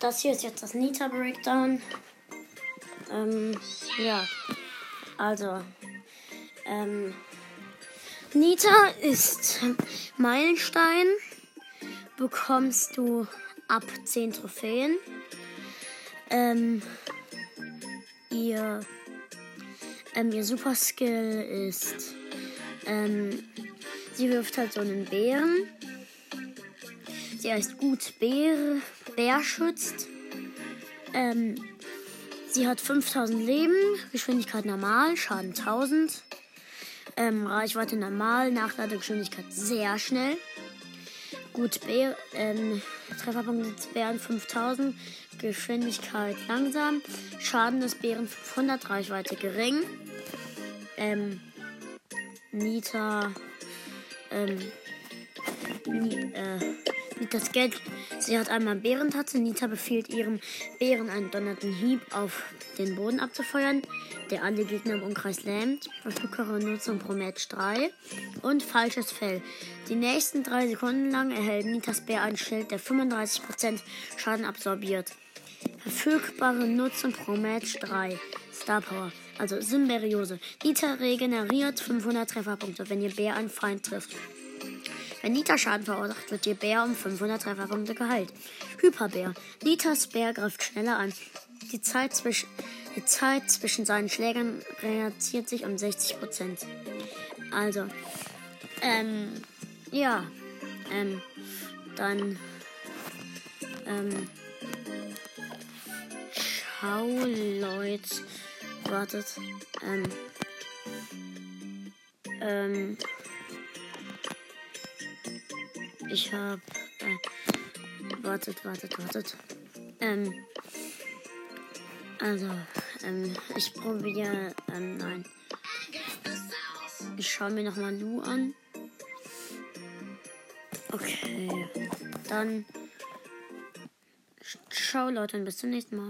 das hier ist jetzt das Nita Breakdown. Ähm, ja, also, ähm, Nita ist Meilenstein. Bekommst du ab 10 Trophäen. Ähm, ihr, ähm, ihr Super Skill ist, ähm, sie wirft halt so einen Bären. Sie heißt gut Bär, Bär schützt. Ähm, sie hat 5000 Leben, Geschwindigkeit normal, Schaden 1000. Ähm, Reichweite normal, Nachladegeschwindigkeit sehr schnell. Gut, Bär, ähm, Trefferpunkte des Bären 5000, Geschwindigkeit langsam, Schaden des Bären 500, Reichweite gering. Ähm, Nita, ähm, Ni, äh, Nitas Geld. Sie hat einmal Bärentatze. Nita befiehlt ihrem Bären einen donnernden Hieb auf den Boden abzufeuern, der alle Gegner im Umkreis lähmt. Verflugere Nutzung pro Match 3. Und falsches Fell. Die nächsten drei Sekunden lang erhält Nitas Bär ein Schild, der 35% Schaden absorbiert. Verfügbare Nutzung pro Match 3. Star Power. Also Symberiose. Nita regeneriert 500 Trefferpunkte, wenn ihr Bär einen Feind trifft. Wenn Nita Schaden verursacht, wird ihr Bär um 500 Trefferpunkte geheilt. Hyperbär. Nitas Bär greift schneller an. Die Zeit, zwischen, die Zeit zwischen seinen Schlägern reduziert sich um 60%. Also, ähm, ja, ähm, dann, ähm, ciao, Leute. Wartet, ähm, ähm, ich hab. Äh, wartet, wartet, wartet. Ähm. Also, ähm, ich probiere. Ähm, nein. Ich schaue mir nochmal Lu an. Okay. Dann. Ciao, Leute, und bis zum nächsten Mal.